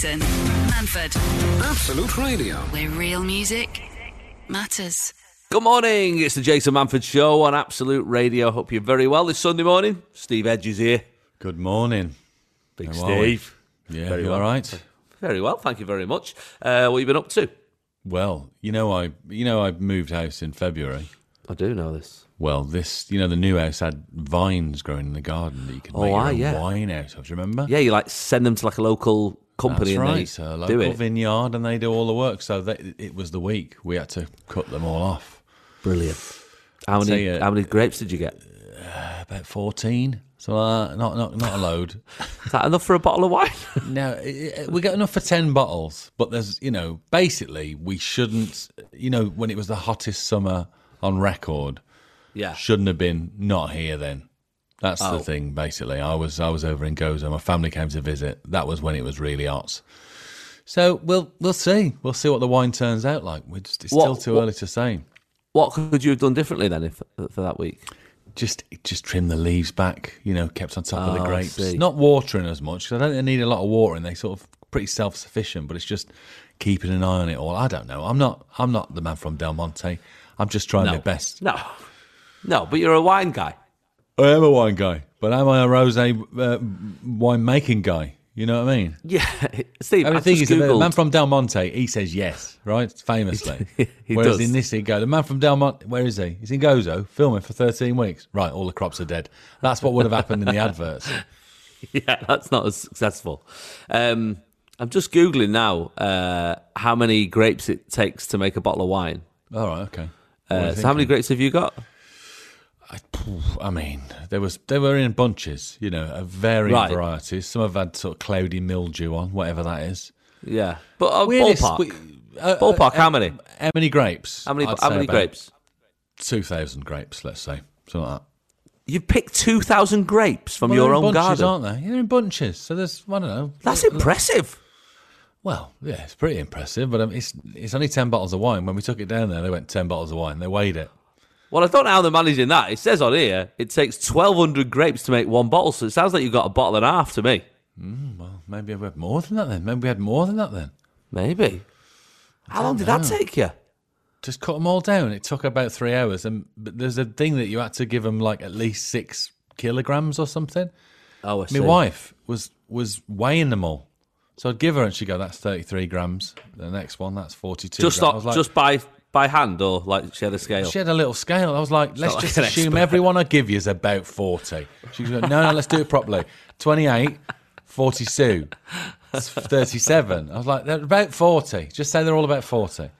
Jason Manford, Absolute Radio. where real music matters. Good morning. It's the Jason Manford Show on Absolute Radio. Hope you're very well this Sunday morning. Steve Edge is here. Good morning. Big How? Steve. Yeah, Very you well. all right? Very well. Thank you very much. Uh, what have you been up to? Well, you know I you know I moved house in February. I do know this. Well, this you know the new house had vines growing in the garden that you could Oh, make your ah, own yeah. wine out of. Do you remember? Yeah, you like send them to like a local company That's and right. they So a do local vineyard and they do all the work. So they, it was the week we had to cut them all off. Brilliant. How many? You- how many grapes did you get? About fourteen. So uh, not not not a load. Is that enough for a bottle of wine? No, we got enough for 10 bottles, but there's, you know, basically, we shouldn't, you know, when it was the hottest summer on record, yeah. shouldn't have been not here then. That's Oh. the thing, basically. I was I was over in Gozo. My family came to visit. That was when it was really hot. So we'll we'll see. We'll see what the wine turns out like. We're just, it's What- still too what- early to say. What could you have done differently then if, uh, for that week? Just just trim the leaves back. You know, kept on top of Oh, the grapes. Not watering as much. I don't think they need a lot of watering. They sort of pretty self sufficient. But it's just keeping an eye on it all. I don't know. I'm not I'm not the man from Del Monte. I'm just trying No. my best. No. No, but you're a wine guy. I am a wine guy, but am I a rosé uh, wine making guy? You know what I mean? Yeah. Steve, I mean, the thing just is, the man from Del Monte, he says yes, right? Famously. He Whereas does. in this, he go, the man from Del Monte, where is he? He's in Gozo, filming for 13 weeks. Right, all the crops are dead. That's what would have happened in the adverts. yeah, that's not as successful. Um, I'm just googling now uh, how many grapes it takes to make a bottle of wine. All right, okay. Uh, so how many grapes have you got? I I, mean, there was they were in bunches, you know, of varying Right. varieties. Some have had sort of cloudy mildew on, whatever that is. Yeah, but uh, Realis- ballpark. we- uh, ballpark. uh, how many? How many grapes? How many? I'd How many grapes? 2,000 grapes, let's say. Something like that. You've picked two thousand grapes from Well, your they're own bunches, garden. aren't they? They're in bunches. So there's, I don't know. That's impressive. Well, yeah, it's pretty impressive, but um, it's it's only ten bottles of wine. When we took it down there, they went ten bottles of wine. They weighed it. Well, I don't know how they're managing that. It says on here it takes twelve hundred grapes to make one bottle, so it sounds like you've got a bottle and a half to me. Hmm, well, maybe we had more than that then. Maybe we had more than that then. Maybe. How long did that take you? Just cut them all down. It took about three hours, and but there's a thing that you had to give them like at least six kilograms or something. Oh, I see. My wife was was weighing them all, so I'd give her, and she'd go, "That's thirty three grams." The next one, that's forty two. just not like, just by by hand or like she had a scale. She had a little scale. I was like, let's just like assume expert. everyone I give you is about 40. She was like, no, no, let's do it properly. 28, 42, 37. I was like, they're about 40. Just say they're all about 40.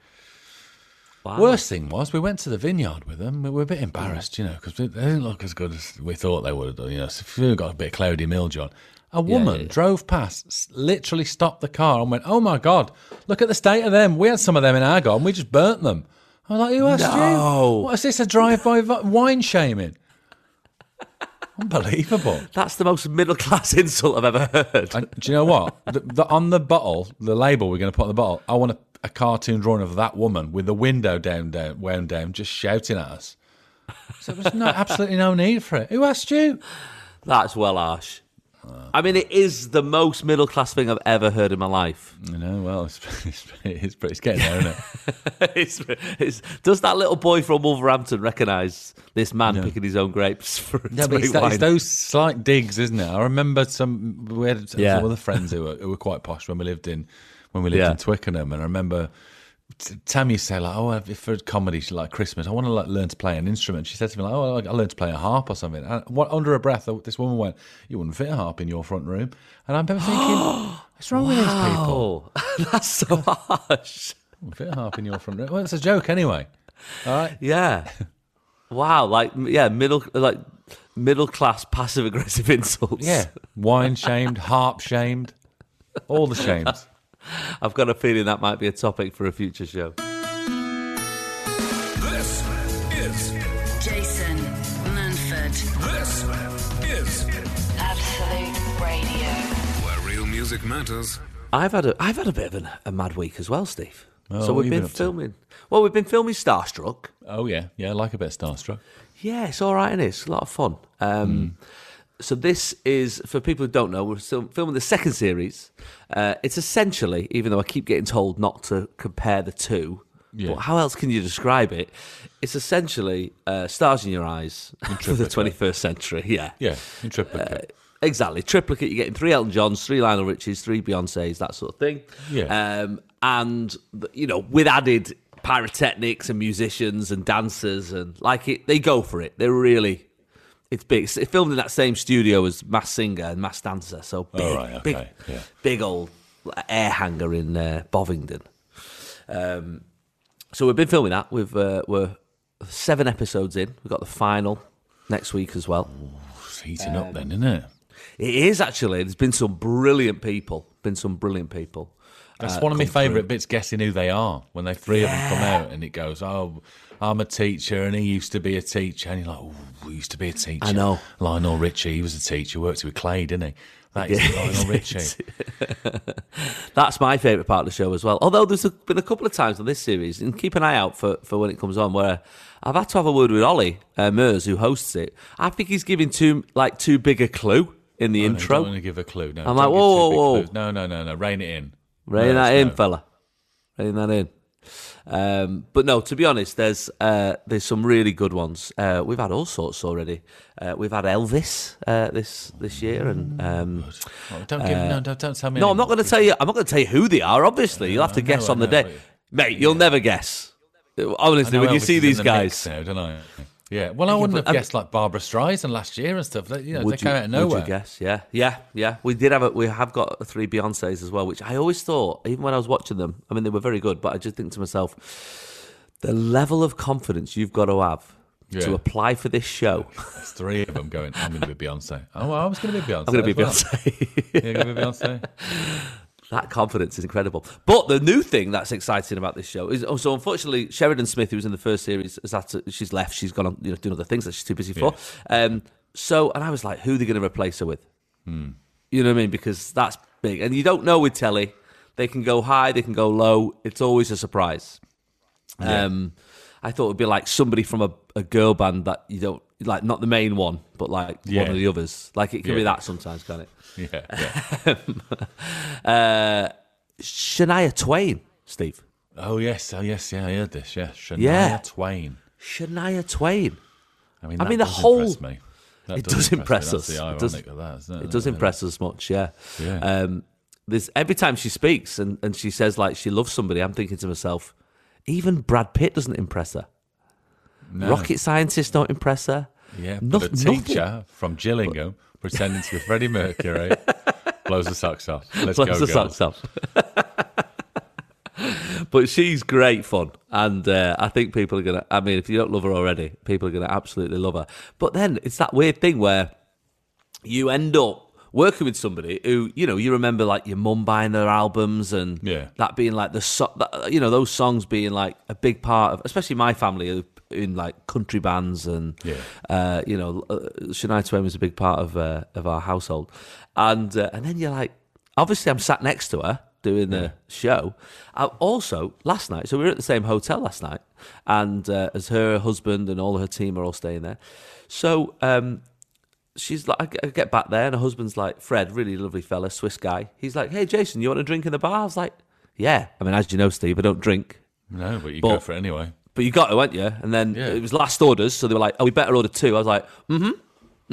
Wow. Worst thing was, we went to the vineyard with them. We were a bit embarrassed, you know, because they didn't look as good as we thought they would have done. You know, so we got a bit of cloudy mildew on. A woman yeah. drove past, literally stopped the car and went, "Oh my god, look at the state of them. We had some of them in our garden. We just burnt them." I was like, "Who asked No. you? What is this? A drive-by wine shaming?" Unbelievable. That's the most middle class insult I've ever heard. And do you know what? The, the, on the bottle, the label we're going to put on the bottle, I want a, a cartoon drawing of that woman with the window down, down, wound down, just shouting at us. So there's no, absolutely no need for it. Who asked you? That's well harsh. I mean, it is the most middle class thing I've ever heard in my life. You know, well, it's, it's, it's, it's getting there, isn't it? it's, it's, does that little boy from Wolverhampton recognise this man picking his own grapes for to but it's, that, it's those slight digs, isn't it? I remember some. We had Yeah. some other friends who were, who were quite posh when we lived in when we lived Yeah. in Twickenham, and I remember Tammy Tam used to say like, "Oh, for comedy, she like Christmas, I want to like learn to play an instrument." She said to me like, "Oh, I learned to play a harp or something." And what, under her breath, this woman went, "You wouldn't fit a harp in your front room," and I remember thinking, "What's wrong with these people? That's so harsh. Fit a harp in your front room." Well, it's a joke anyway. All right. Yeah. Wow. Like, yeah, middle, like middle class passive aggressive insults. Yeah, wine shamed, harp shamed, all the shames. I've got a feeling that might be a topic for a future show. This is Jason Manford, this is Absolute Radio. where real music matters. I've had a I've had a bit of an, a mad week as well, Steve. Oh, so what we've have you been been up to? filming. Well, we've been filming Starstruck. Oh yeah, yeah, I like a bit of starstruck. Yeah, it's all right, and it? it's a lot of fun. Um, so this is for people who don't know. We're still filming the second series. Uh, it's essentially, even though I keep getting told not to compare the two, Yeah. but how else can you describe it? It's essentially uh, stars in your eyes for the 21st century. Yeah, Yeah, in triplicate. Exactly. Triplicate, you're getting three Elton Johns, three Lionel Richies, three Beyonces, that sort of thing. Yeah. Um, and, you know, with added pyrotechnics and musicians and dancers and like it, they go for it. They're really, it's big. It's filmed in that same studio as Masked Singer and Masked Dancer. So big, Oh, right, okay, big, yeah. big old air hangar in uh, Bovingdon. Um, so we've been filming that. We've, uh, we're seven episodes in. We've got the final next week as well. It's heating up then, isn't it? It is actually. There's been some brilliant people. Been some brilliant people. That's uh, one of my favourite bits, guessing who they are. When they three of them come out and it goes, oh, I'm a teacher and he used to be a teacher. And you're like, oh, we used to be a teacher. I know. Lionel Richie, he was a teacher, worked with Clay, didn't he? That is Lionel Richie. That's my favourite part of the show as well. Although there's been a couple of times on this series, and keep an eye out for, for when it comes on, where I've had to have a word with Olly uh, Murs, who hosts it. I think he's giving too like too big a clue in the no, intro. don't want to give a clue. No, I'm like, whoa, whoa, whoa. clues. No, no, no, no. Rein it in. Rein Let that in, know. fella. Rein that in. Um, but no, to be honest, there's uh, there's some really good ones. Uh, we've had all sorts already. Uh, we've had Elvis uh, this this year, and um, Oh, don't give. no, don't, don't tell me. no, I'm not going to tell you. I'm not going to tell you who they are. Obviously, you'll have to I guess know, on the know, day, mate. You'll never guess. Honestly, when you see these the guys, now, don't I? Yeah. Well, I wouldn't have guessed like Barbra Streisand last year and stuff. They, you know, they came you, out of nowhere. would you guess? Yeah, yeah, yeah. We did have a, we have got three Beyonces as well, which I always thought, even when I was watching them, I mean, they were very good, but I just think to myself, the level of confidence you've got to have to apply for this show. There's three of them going. I'm going to be Beyonce. Oh, I was going to be Beyonce. I'm going to be well. Beyonce. Yeah, going to be Beyonce. that confidence is incredible. But the new thing that's exciting about this show is, oh, unfortunately, Sheridan Smith, who was in the first series, is that she's left. She's gone on, you know, doing other things that she's too busy for. Um, so, and I was like, who are they going to replace her with? Hmm. You know what I mean? Because that's big, and you don't know with telly. They can go high, they can go low. It's always a surprise. Um, I thought it'd be like somebody from a, a girl band that you don't like, not the main one, but like Yeah. one of the others. Like it can be that sometimes, can it? Yeah, yeah. Uh, Shania Twain, Steve. Oh yes, oh yes, yeah. I heard this. Yeah, Shania Yeah. Twain. Shania Twain. I mean, I mean, the whole- me. It does impress us. It does- of it? It does impress us much, yeah. Yeah. Um, there's every time she speaks and, and she says like she loves somebody, I'm thinking to myself, even Brad Pitt doesn't impress her. No. Rocket scientists don't impress her. Yeah, Noth- but a nothing. teacher from Gillingham pretending to be Freddie Mercury blows the socks off. Let's blows go, the girls. socks off. but she's great fun, and uh, I think people are gonna. I mean, if you don't love her already, people are gonna absolutely love her. But then it's that weird thing where you end up working with somebody who you know you remember like your mum buying their albums and Yeah. that being like the so- that, you know those songs being like a big part of especially my family who- in like country bands and Yeah. uh, you know uh, Shania Twain was a big part of uh, of our household and uh, and then you're like obviously I'm sat next to her doing the show I also last night so we were at the same hotel last night and uh, as her husband and all her team are all staying there so um she's like, I get- I get back there, and her husband's like, Fred, really lovely fella, Swiss guy. He's like, hey, Jason, you want a drink in the bar? I was like, yeah. I mean, as you know, Steve, I don't drink, No, but you But- go for it anyway. But you got to, weren't you? And then Yeah. it was last orders, so they were like, oh, we better order two. I was like, "Mm hmm."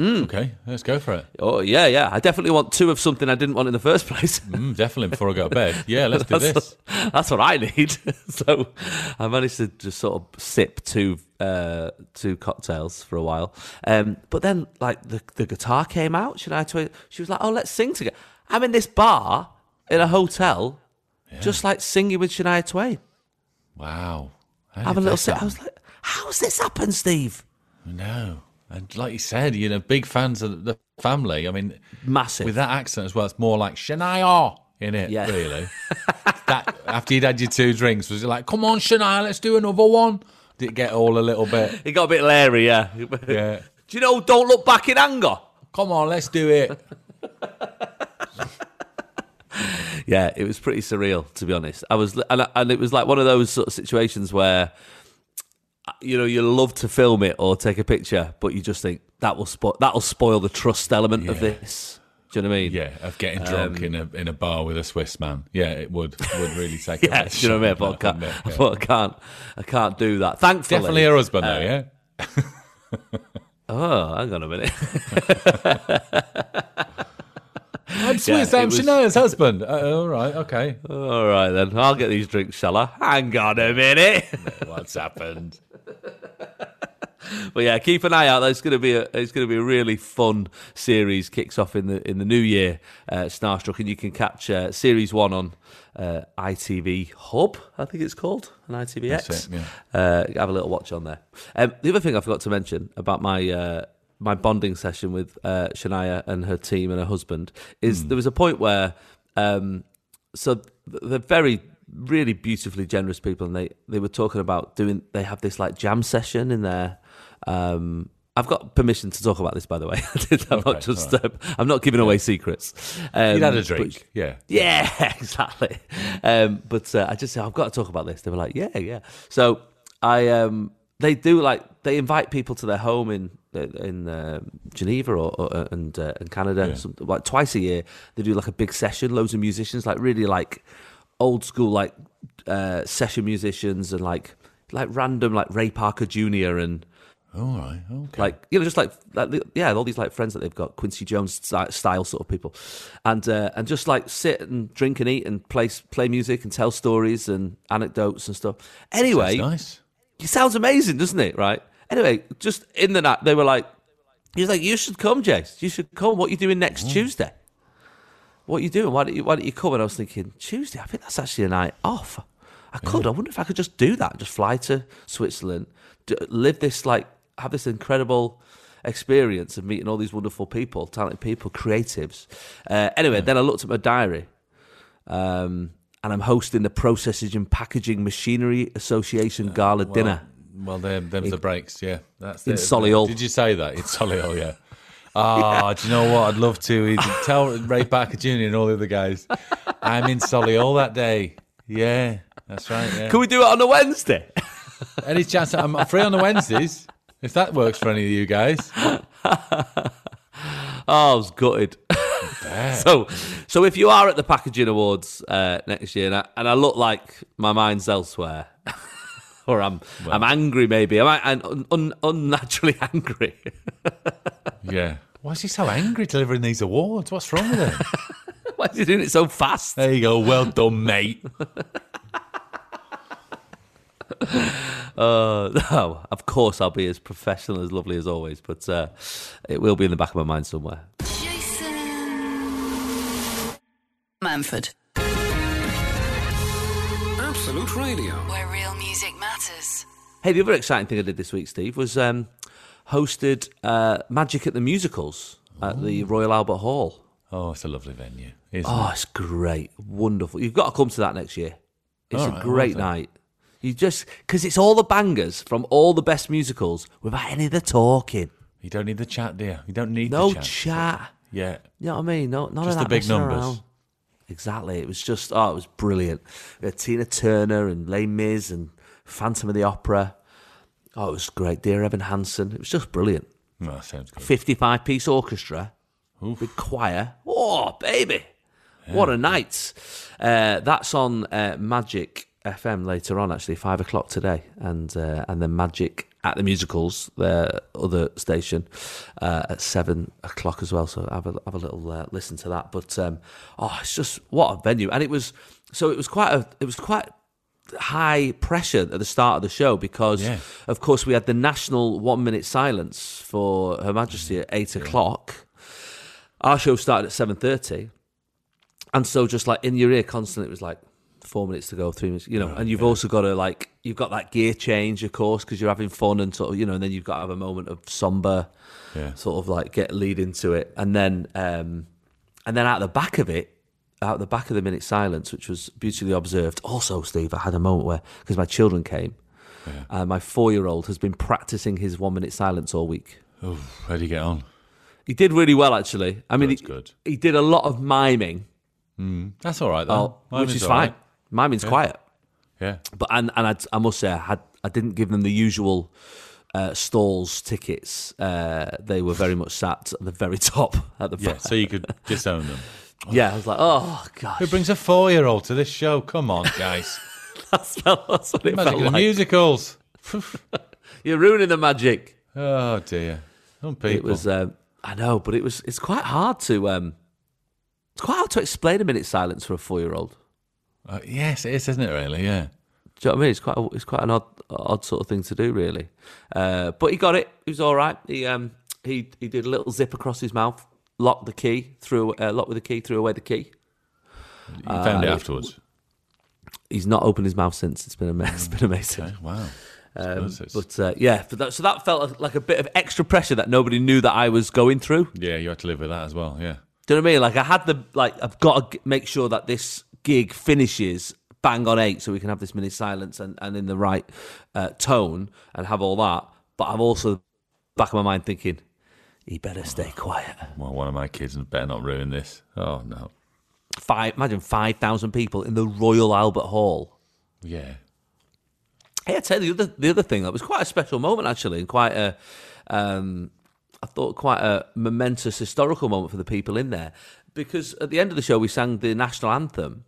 Mm. Okay, let's go for it. oh, yeah, yeah. I definitely want two of something I didn't want in the first place. Mm, definitely before I go to bed. Yeah, let's do this. that's what I need. so I managed to just sort of sip two uh, two cocktails for a while. Um, but then, like the the guitar came out. Should I? She was like, "Oh, let's sing together." I'm in this bar in a hotel, just like singing with Shania Twain. Wow. Have a little sip. I was like, "How's this happened, Steve?" No. And like you said, you know, big fans of the family. I mean, Massive. with that accent as well, it's more like Shania in it, Yeah. really. that After you'd had your two drinks, was it like, come on, Shania, let's do another one? Did it get all a little bit? it got a bit leery, yeah. Yeah. Do you know? Don't look back in anger. Come on, let's do it. Yeah, it was pretty surreal to be honest. I was, and, I- and it was like one of those sort of situations where, you know, you love to film it or take a picture, but you just think, that will spoil that'll spoil the trust element of this. Do you know what I mean? Yeah, of getting drunk in a in a bar with a Swiss man. Yeah, it would would really take. Yeah, do you know what I mean? But I can't, Yeah. but I can't, I can't do that. Thankfully, Definitely her husband, Uh, though. Yeah. Oh, hang on a minute. I'm Swiss. it I'm was- Shania's husband. Uh, all right. Okay. All right then, I'll get these drinks, shall I? Hang on a minute. What's happened? But yeah, keep an eye out. It's going to be a it's going to be a really fun series. Kicks off in the in the new year. Uh, Starstruck, and you can catch uh, series one on uh, ITV Hub. I think it's called an ITVX. That's it, yeah. uh, have a little watch on there. Um, the other thing I forgot to mention about my. My bonding session with uh, Shania and her team and her husband is Hmm. there was a point where um, so they're very really beautifully generous people and they they were talking about doing they have this like jam session in their um I've got permission to talk about this, by the way. I'm Okay, not just. all Uh, I'm not giving away secrets. Um, You'd had a but- drink. yeah. yeah, exactly. Um, but uh, I just said I've got to talk about this. They were like, yeah, yeah. So I, um, they do like they invite people to their home in in uh, Geneva or, or and uh, and Canada, Yeah. some, like twice a year. They do like a big session, loads of musicians, like really like old school like uh, session musicians and like like random like Ray Parker Jr. and All right. Okay. like you know just like, like yeah all these like friends that they've got quincy jones style sort of people and uh, and just like sit and drink and eat and play play music and tell stories and anecdotes and stuff anyway Sounds nice. it sounds amazing doesn't it right anyway just in the night they were like he's like you should come jace. You should come. What are you doing next tuesday? What are you doing? Why don't you why don't you come? And i was thinking tuesday? I think that's actually a night off. I could. I wonder if i could just do that just fly to switzerland d- live this like have this incredible experience of meeting all these wonderful people talented people creatives. Uh, anyway then i looked at my diary um, and i'm hosting the processing and packaging machinery association gala dinner Well, them, them's the breaks. Yeah, that's in it. Solihull. Did you say that? It's Solihull. Yeah. Ah, do you know what? I'd love to. He'd tell Ray Parker Jr. and all the other guys. I'm in Solihull that day. Yeah, that's right. Yeah. can we do it on a wednesday Any chance I'm free on the Wednesdays? If that works for any of you guys. Oh, I was gutted. so, so if you are at the packaging awards uh, next year, and I, and I look like my mind's elsewhere, or I'm I'm angry, maybe I'm, I'm un, un, unnaturally angry. Yeah. Why is he so angry delivering these awards? What's wrong with him? Why is he doing it so fast? there you go. Well done, mate. Uh, no, of course I'll be as professional, as lovely as always, but uh, it will be in the back of my mind somewhere. Jason Manford, Absolute Radio. where real music matters. Hey, the other exciting thing I did this week, Steve, was um, hosted uh, Magic at the Musicals at the Royal Albert Hall. Oh, it's a lovely venue, isn't Oh, it? it's great, wonderful. You've got to come to that next year. It's All a right, great I'll night. You just because it's all the bangers from all the best musicals without any of the talking. You don't need the chat, dear. You don't need No the chat. chat. Yeah. You know what I mean? No, none Just of the big numbers. around. Exactly. It was just oh, it was brilliant. We had Tina Turner and Les Mis and Phantom of the Opera. Oh, it was great. Dear Evan Hansen. It was just brilliant. Oh, sounds good. 55 piece orchestra with choir. Oh, baby. What a night. Uh, that's on uh, Magic FM later on, actually, five o'clock today. And uh, and then Magic at the Musicals, their other station, uh, at seven o'clock as well. So have a, have a little uh, listen to that. But um, oh, it's just what a venue. And it was, so it was quite a, it was quite high pressure at the start of the show because, Yeah. of course, we had the national one minute silence for Her Majesty at eight o'clock. Our show started at seven thirty, and so just like in your ear, constantly, it was like four minutes to go, three minutes, you know. and you've also got to like you've got that gear change, of course, because you're having fun and sort of you know, and then you've got to have a moment of somber, Yeah. sort of like get lead into it, and then um, and then out the back of it, out the back of the minute silence, which was beautifully observed. Also, Steve, I had a moment where because my children came, uh, my four year old has been practicing his one minute silence all week. Oh, how do you get on? He did really well, actually. I mean, he, good. he did a lot of miming, That's all right, though. oh, which is fine. right. Miming's quiet, Yeah. but and and I, I must say, I had I didn't give them the usual uh, stalls tickets, uh, they were very much sat at the very top at the Yeah, front. so you could disown them. Yeah, I was like, oh gosh, Who brings a four-year-old to this show? Come on, guys. that's, that's what it Magic felt like. musicals. You're ruining the magic. Oh dear. Some people. It was, um, I know, but it was. It's quite hard to. Um, it's quite hard to explain a minute's silence for a four-year-old. Uh, yes, it is, isn't it? Really? Yeah. Do you know what I mean? It's quite a, it's quite an odd odd sort of thing to do, really. Uh, but he got it. He was all right. He um he he did a little zip across his mouth, locked the key, threw uh, locked with the key, threw away the key. You found it Uh, afterwards. He's not opened his mouth since. It's been ama- it's been amazing. Okay, wow. Um, but uh, yeah, that, so that felt like a bit of extra pressure that nobody knew that I was going through. yeah, you had to live with that as well. Yeah. Do you know what I mean? Like I had the like I've got to make sure that this gig finishes bang on eight, so we can have this mini silence and, and in the right uh, tone and have all that. But I'm also back of my mind thinking he better stay quiet. Well, one of my kids better not ruin this. Oh no. Five, imagine five thousand people in the Royal Albert Hall. Yeah. Hey, I tell you the other the other thing that was quite a special moment actually, and quite a, um, I thought quite a momentous historical moment for the people in there, because at the end of the show we sang the national anthem.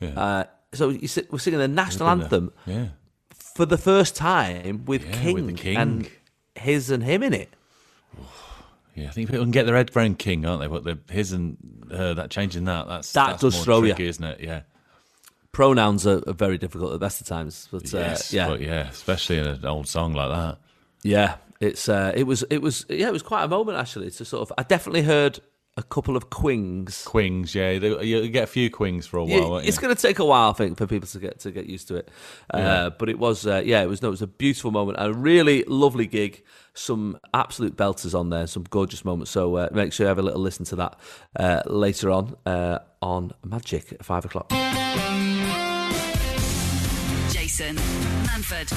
Yeah. Uh, so you si- we're singing the national anthem Yeah. for the first time with, Yeah, King, with King. and his and him in it. Yeah, I think people can get their head around King, aren't they? But the, his and her, that changing that, that's That that's does throw you. isn't it? Yeah. Pronouns are, are very difficult at the best of times, but uh, yeah, but yeah, especially in an old song like that. Yeah, it's uh, it was it was yeah, it was quite a moment actually. To sort of, I definitely heard a couple of quings. Quings, yeah, you get a few quings for a Yeah, while. won't it's going to take a while, I think, for people to get to get used to it. Uh, Yeah. But it was, uh, yeah, it was no, it was a beautiful moment, a really lovely gig. Some absolute belters on there, some gorgeous moments. So uh, make sure you have a little listen to that uh, later on uh, on Magic at five o'clock. Jason Manford,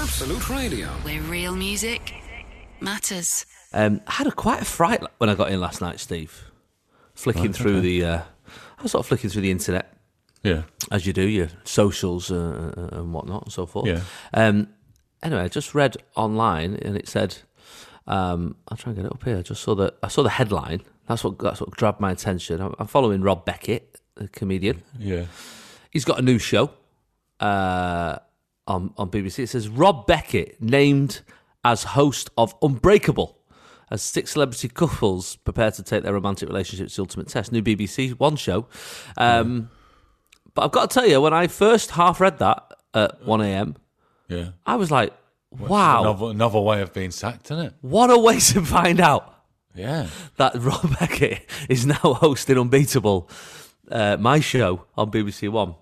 Absolute Radio. where real music matters. Um, I had a quite a fright when I got in last night, Steve. Flicking Right, through okay. the, uh, I was sort of flicking through the internet Yeah, as you do, your socials uh, uh, and whatnot and so forth. Yeah. Um, anyway, I just read online and it said, um, I'll try and get it up here. I just saw the I saw the headline. That's what that's what grabbed my attention. I'm, I'm following Rob Beckett, the comedian. yeah. He's got a new show uh, on on BBC. It says Rob Beckett named as host of Unbreakable. As six celebrity couples prepare to take their romantic relationships to the ultimate test. New BBC One show. Um, But I've got to tell you, when I first half read that at 1 a.m., Yeah. I was like, wow, Another, novel way of being sacked, isn't it? what a way to find out Yeah. that Rob Beckett is now hosting Unbeatable, uh, my show on BBC One.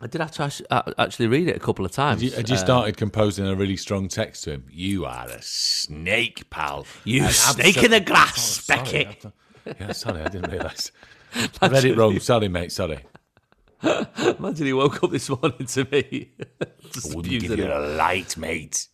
I did have to uh, actually read it a couple of times. Had you, had you Uh, started composing a really strong text to him? You are a snake, pal. You An snake in the grass, sorry, Beckett. I- Yeah, sorry, I didn't realise. I read it wrong. Sorry, mate. Sorry. Imagine he woke up this morning to me. Just abusing him. a light, mate.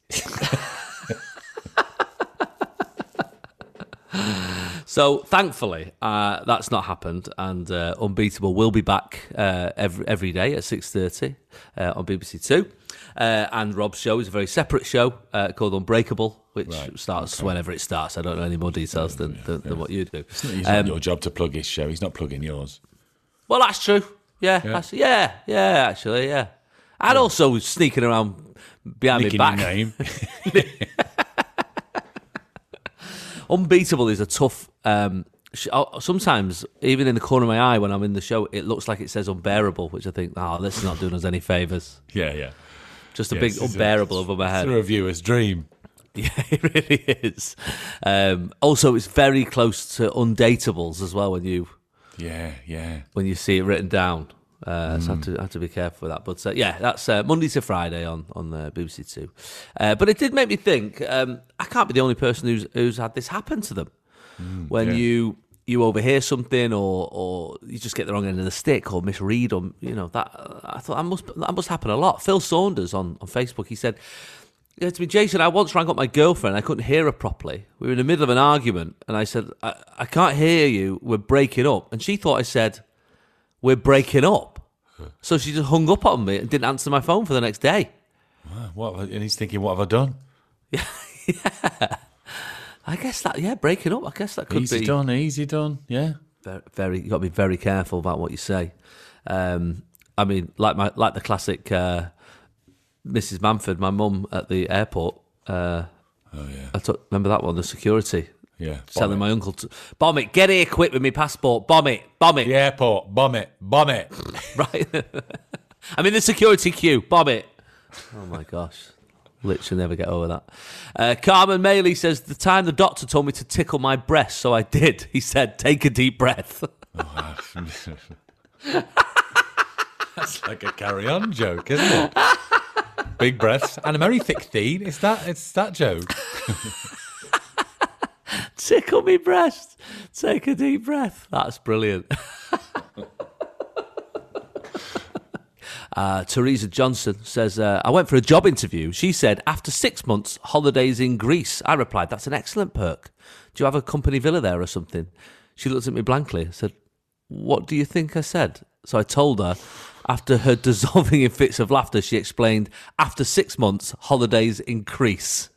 So thankfully, uh, that's not happened, and uh, Unbeatable will be back uh, every every day at six thirty uh, on BBC Two. Uh, and Rob's show is a very separate show uh, called Unbreakable, which Right, starts whenever it starts. I don't know any more details than, than, than what you do. It's not Um, your job to plug his show. He's not plugging yours. well, that's true. Yeah, Yeah. That's, yeah, yeah. Actually, yeah. And also sneaking around behind Nicking my your back. name. Unbeatable is a tough. Um, oh, sometimes, even in the corner of my eye when I'm in the show, it looks like it says unbearable, which I think, oh, this is not doing us any favours. yeah, yeah. Just a Yes, big it's a- unbearable over my It's head. a reviewer's dream. Yeah, it really is. Um, also, it's very close to undateables as well when you Yeah, yeah. when you see it written down. Uh, So I have to, I have to be careful with that. But uh, yeah, that's uh, Monday to Friday on on uh, BBC Two. Uh, but it did make me think. Um, I can't be the only person who's who's had this happen to them. When Hmm, yeah. you you overhear something or or you just get the wrong end of the stick or misread or you know that I thought that must that must happen a lot. Phil Saunders on on Facebook he said. Yeah, to me, Jason, I once rang up my girlfriend. I couldn't hear her properly. We were in the middle of an argument, and I said, I, I can't hear you. We're breaking up. And she thought I said, We're breaking up. So she just hung up on me and didn't answer my phone for the next day. What? And he's thinking, what have I done? Yeah, I guess that yeah, breaking up. I guess that could be. easy be done, easy done. Yeah. very, very. You got to be very careful about what you say. Um, I mean, like my like the classic uh, Mrs. Manford, my mum at the airport. Uh, Oh yeah. I took, remember that one, the security. Yeah. Telling my uncle to bomb it, get here quick with my passport, bomb it, bomb it. it. the airport, bomb it, bomb it. Right. I'm in the security queue. Bomb it. Oh my gosh. Literally never get over that. Uh, Carmen Maley says, The time the doctor told me to tickle my breast, so I did. He said, Take a deep breath. That's like a carry-on joke, isn't it? Big breaths and a very thick theme. It's that. It's that joke. Tickle me breast. Take a deep breath. That's brilliant. Uh, Teresa Johnson says, uh, I went for a job interview. She said, after six months, holidays in Greece. I replied, that's an excellent perk. Do you have a company villa there or something? She looked at me blankly. I said, What do you think I said? So I told her. After her dissolving in fits of laughter, she explained, after six months, holidays increase.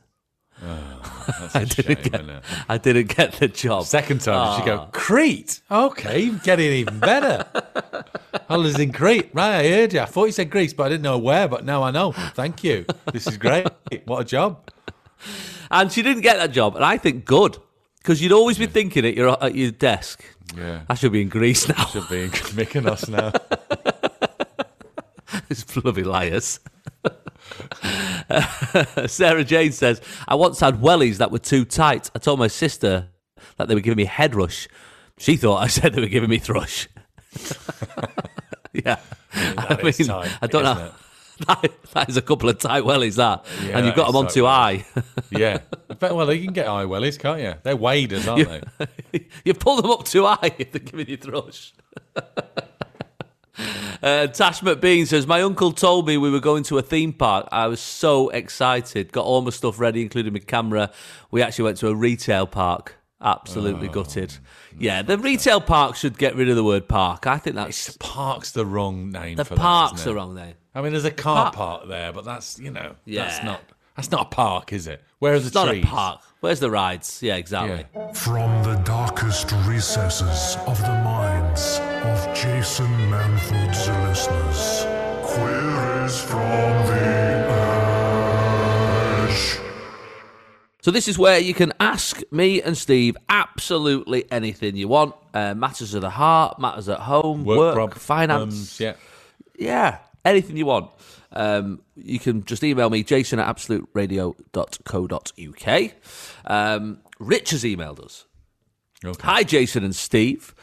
That's I a didn't shame, get. I didn't get the job. Second time, did she Ah. go Crete? Okay, getting even better. Holidays in Crete, right? I heard you. I thought you said Greece, but I didn't know where. But now I know. Thank you. This is great. What a job. And she didn't get that job, and I think good because you'd always be thinking at your at your desk. Yeah, I should be in Greece now. I should be in Mykonos now. It's bloody liars. Sarah Jane says, I once had wellies that were too tight. I told my sister that they were giving me head rush. She thought I said they were giving me thrush. yeah. I is tight, I don't know. That, that is a couple of tight wellies, that. Yeah, and you've got them on too high. Yeah, well, you can get eye wellies, can't you? They're waders, aren't they? you pull them up too high if they're giving you thrush. Uh, Tash McBean says, My uncle told me we were going to a theme park. I was so excited. Got all my stuff ready, including my camera. We actually went to a retail park. Absolutely gutted. Yeah, the retail park should get rid of the word park. I think that's. Park's the wrong name The for that. park's isn't the wrong name. I mean, there's a car Park. park there, but that's you know, that's not that's not a park, is it? Where are the It's not a park. Where's the rides? Yeah, exactly. Yeah. From the darkest recesses of the minds of Jason Manford's listeners, queries from the edge. So this is where you can ask me and Steve absolutely anything you want. Uh, matters of the heart, matters at home, work, prob- finance. um, yeah. yeah, anything you want. Um, you can just email me, jason at absoluteradio.co.uk. Um, Rich has emailed us. Okay. Hi, Jason and Steve.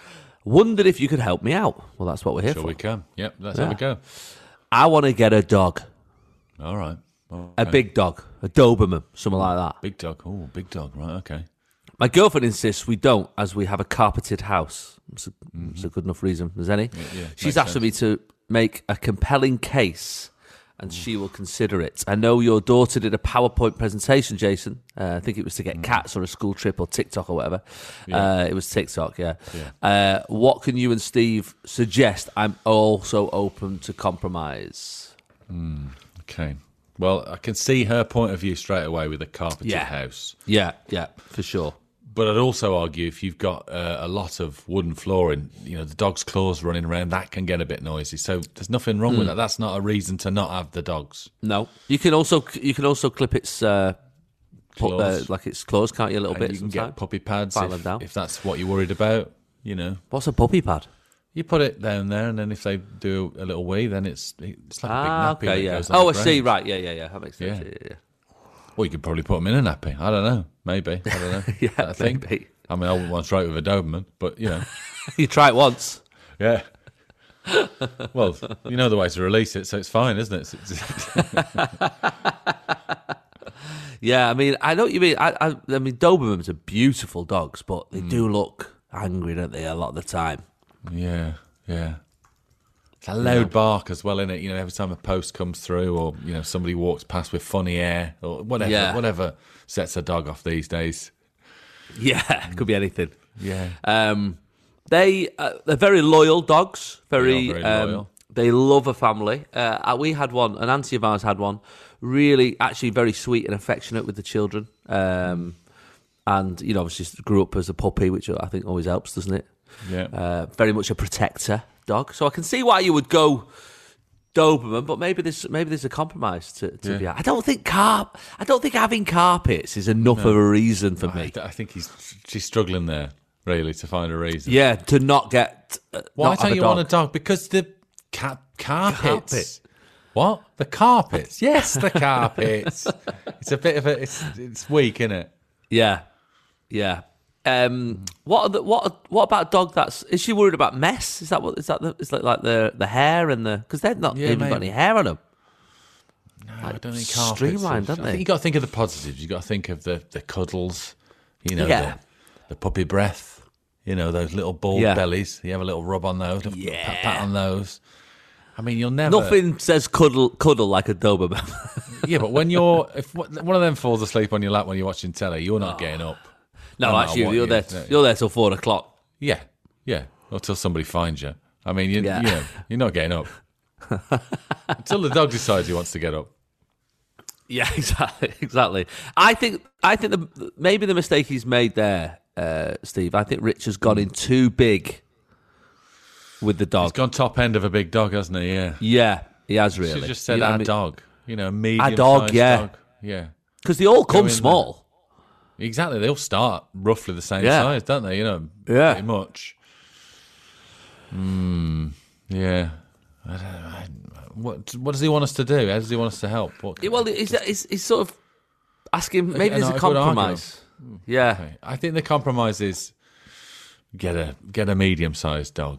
Wondered if you could help me out. Well, that's what we're here Sure for. we can. Yep, let's Yeah. have a go. I want to get a dog, All right. a big dog, a Doberman, something like that. big dog. Oh, big dog. Right. Okay. My girlfriend insists we don't, as we have a carpeted house. It's a, it's a good enough reason. There's any? yeah, She's makes asked me to make a compelling case, and she will consider it. I know your daughter did a PowerPoint presentation, Jason. Uh, I think it was to get cats or a school trip or TikTok or whatever. Uh, it was TikTok, yeah. Uh, what can you and Steve suggest? I'm also open to compromise. Okay. Well, I can see her point of view straight away with a carpeted Yeah. house. Yeah, yeah, for sure. But I'd also argue if you've got uh, a lot of wooden flooring, you know, the dog's claws running around, that can get a bit noisy. So there's nothing wrong Hmm. with that. That's not a reason to not have the dogs. No, you can also you can also clip its uh, uh, Claws. like its claws, can't you? A little And bit. you can sometimes? get puppy pads if, if that's what you're worried about. You know, What's a puppy pad? you put it down there, and then if they do a little wee, then it's it's like a big Ah, nappy. okay, yeah. Oh, I the see. Right, yeah, yeah, yeah. That makes sense. Yeah. Yeah, yeah, Or you could probably put them in a nappy. I don't know. Maybe. I don't know. Yeah, I think. maybe. I mean, I wouldn't want to try it with a Doberman, but you know, you try it once. yeah. well, you know the way to release it, so it's fine, isn't it? Yeah, I mean, I know what you mean. I, I, I mean, Dobermans are beautiful dogs, but they hmm. do look angry, don't they? A lot of the time. yeah, yeah. It's a loud bark as well, in it. You know, every time a post comes through, or you know, somebody walks past with funny air, or whatever, Yeah. whatever sets a dog off these days. Yeah, it could be anything. Yeah. Um, they uh, they're very loyal dogs. Very, They very um, loyal. They love a family. Uh, we had one. An auntie of ours had one really, actually, very sweet and affectionate with the children. Um, and you know, obviously, grew up as a puppy, which I think always helps, doesn't it? Yeah. Uh, very much a protector dog. So I can see why you would go Doberman, but maybe there's maybe there's a compromise to, to Yeah. be. I don't think carp. I don't think having carpets is enough of a reason for I, me. I think he's she's struggling there really to find a reason. Yeah, to not get. Uh, Why not don't you dog. want a dog? Because the ca- carpets. Carpet. What? The carpets? Yes, the carpets. it's a bit of a. It's it's weak, isn't it? Yeah, yeah. Um, what are the, what what about a dog? That's is she worried about mess? Is that what is that? The, is that like the the hair and the because they've not Yeah, even got any hair on them. No, I don't think carpets. streamlined, don't they? think you got to think of the positives. You got to think of the the cuddles. You know, Yeah. the, the puppy breath. You know those little bald Yeah. bellies. You have a little rub on those. little pat, pat on those. I mean, you'll never. Nothing says cuddle cuddle like a Doberman. Yeah, but when you're if one of them falls asleep on your lap when you're watching telly, you're not getting up. No, matter actually, you're you- there. yeah. You're there till four o'clock. Yeah, yeah. Until somebody finds you. I mean, you, Yeah. you know, you're not getting up until the dog decides he wants to get up. Yeah, exactly, exactly. I think I think the, maybe the mistake he's made there, uh, Steve. I think Rich has gone in too big with the dog. He's gone top end of a big dog, hasn't he? Yeah. Yeah, he has really. have just said You know our I mean? dog. You know, a medium dog, yeah. dog. Yeah. because they all come small. Exactly. They all start roughly the same Yeah. size, don't they? You know, Yeah. pretty much. Hmm. Yeah. I don't know. I- What What does he want us to do? How does he want us to help? What, well, he's, he's, he's sort of asking. Maybe there's a compromise. Yeah, Okay. I think the compromise is get a get a medium sized dog.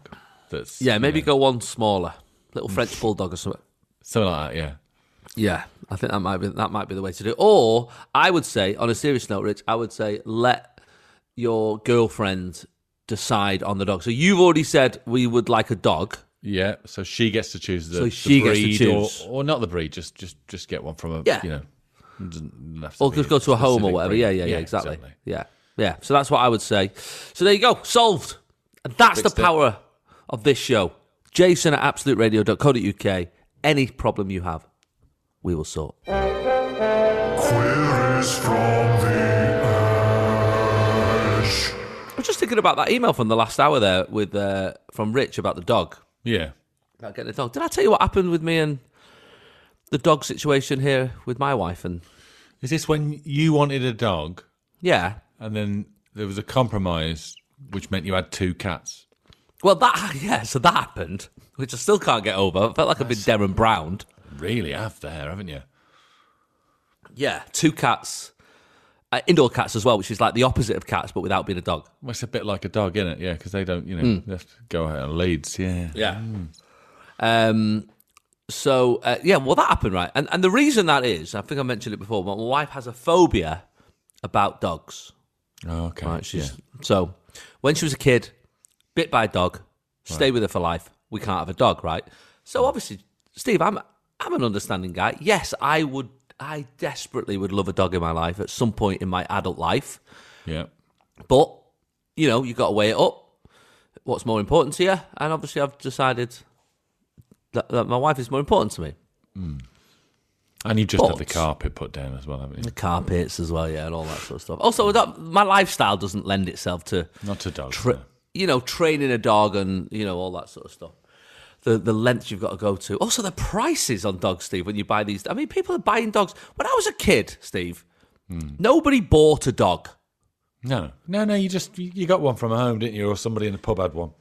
That's yeah. you Maybe know, go one smaller, little French bulldog or something. something like that. Yeah. Yeah, I think that might be that might be the way to do it. Or I would say, on a serious note, Rich, I would say let your girlfriend decide on the dog. So you've already said we would like a dog. Yeah, so she gets to choose the, So the she gets to breed choose. Or, or not the breed, just just just get one from a Yeah. you know. doesn't have to Or be just go to a home or specific whatever. breed. Yeah, yeah, yeah, exactly. Yeah, yeah. So that's what I would say. So there you go, solved. And that's Fixed the power of this show. Jason at absoluteradio.co.uk. Any problem you have, we will sort. Queries from the ash. I was just thinking about that email from the last hour there with uh, from Rich about the dog. Yeah. about getting the dog. Did I tell you what happened with me and the dog situation here with my wife? And Is this when you wanted a dog yeah, and then there was a compromise which meant you had two cats? well, that yeah, so that happened, which I still can't get over. I felt like I've been Derren Browned. Really have there, haven't you? Yeah, two cats, uh, indoor cats as well, which is like the opposite of cats, but without being a dog. Well, it's a bit like a dog, isn't it? Yeah, because they don't, you know, they have to go out on leads. Yeah. Yeah. Um. So uh, yeah, well, that happened, right? And and the reason that is, I think I mentioned it before. But my wife has a phobia about dogs. Oh, okay. Right, she's yeah. so when she was a kid, bit by a dog, stay with her for life. We can't have a dog, right? So obviously, Steve, I'm I'm an understanding guy. Yes, I would. I desperately would love a dog in my life at some point in my adult life. Yeah. But you know, you got to weigh it up. What's more important to you? And obviously, I've decided that, that my wife is more important to me. Mm. And you just had the carpet put down as well, haven't you? The carpets as well, yeah, and all that sort of stuff. Also, my lifestyle doesn't lend itself to Not to dogs. tra- no. you know, training a dog and you know all that sort of stuff. The the lengths you've got to go to. Also, the prices on dogs, Steve. When you buy these, I mean, people are buying dogs. When I was a kid, Steve, Hmm. nobody bought a dog. No, no, no. You just you got one from home, didn't you? Or somebody in the pub had one.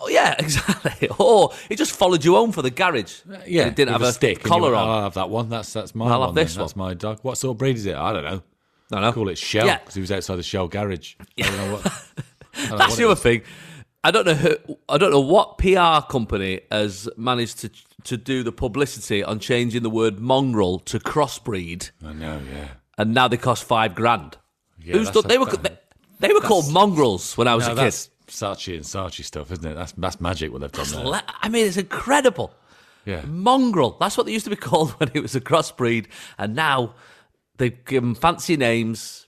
Oh yeah, exactly. Or it just followed you home for the garage. Yeah, it didn't have a, stick. collar went, on. I'll have that one. That's that's my I'll one. have this then. That's my dog. What sort of breed is it? I don't know. no, no. Call it Shell Yeah. because he was outside the Shell garage. I don't know what. I don't know That's what the other thing. I don't know who. I don't know what PR company has managed to to do the publicity on changing the word mongrel to crossbreed, I know. Yeah. and now they cost five grand. Yeah, Who's that's done? They were they, they were called mongrels when I was No, a kid. that's Saatchi and Saatchi stuff, isn't it? That's that's magic what they've done there. Le- I mean, it's incredible. Yeah. Mongrel. That's what they used to be called when it was a crossbreed, and now they give them fancy names.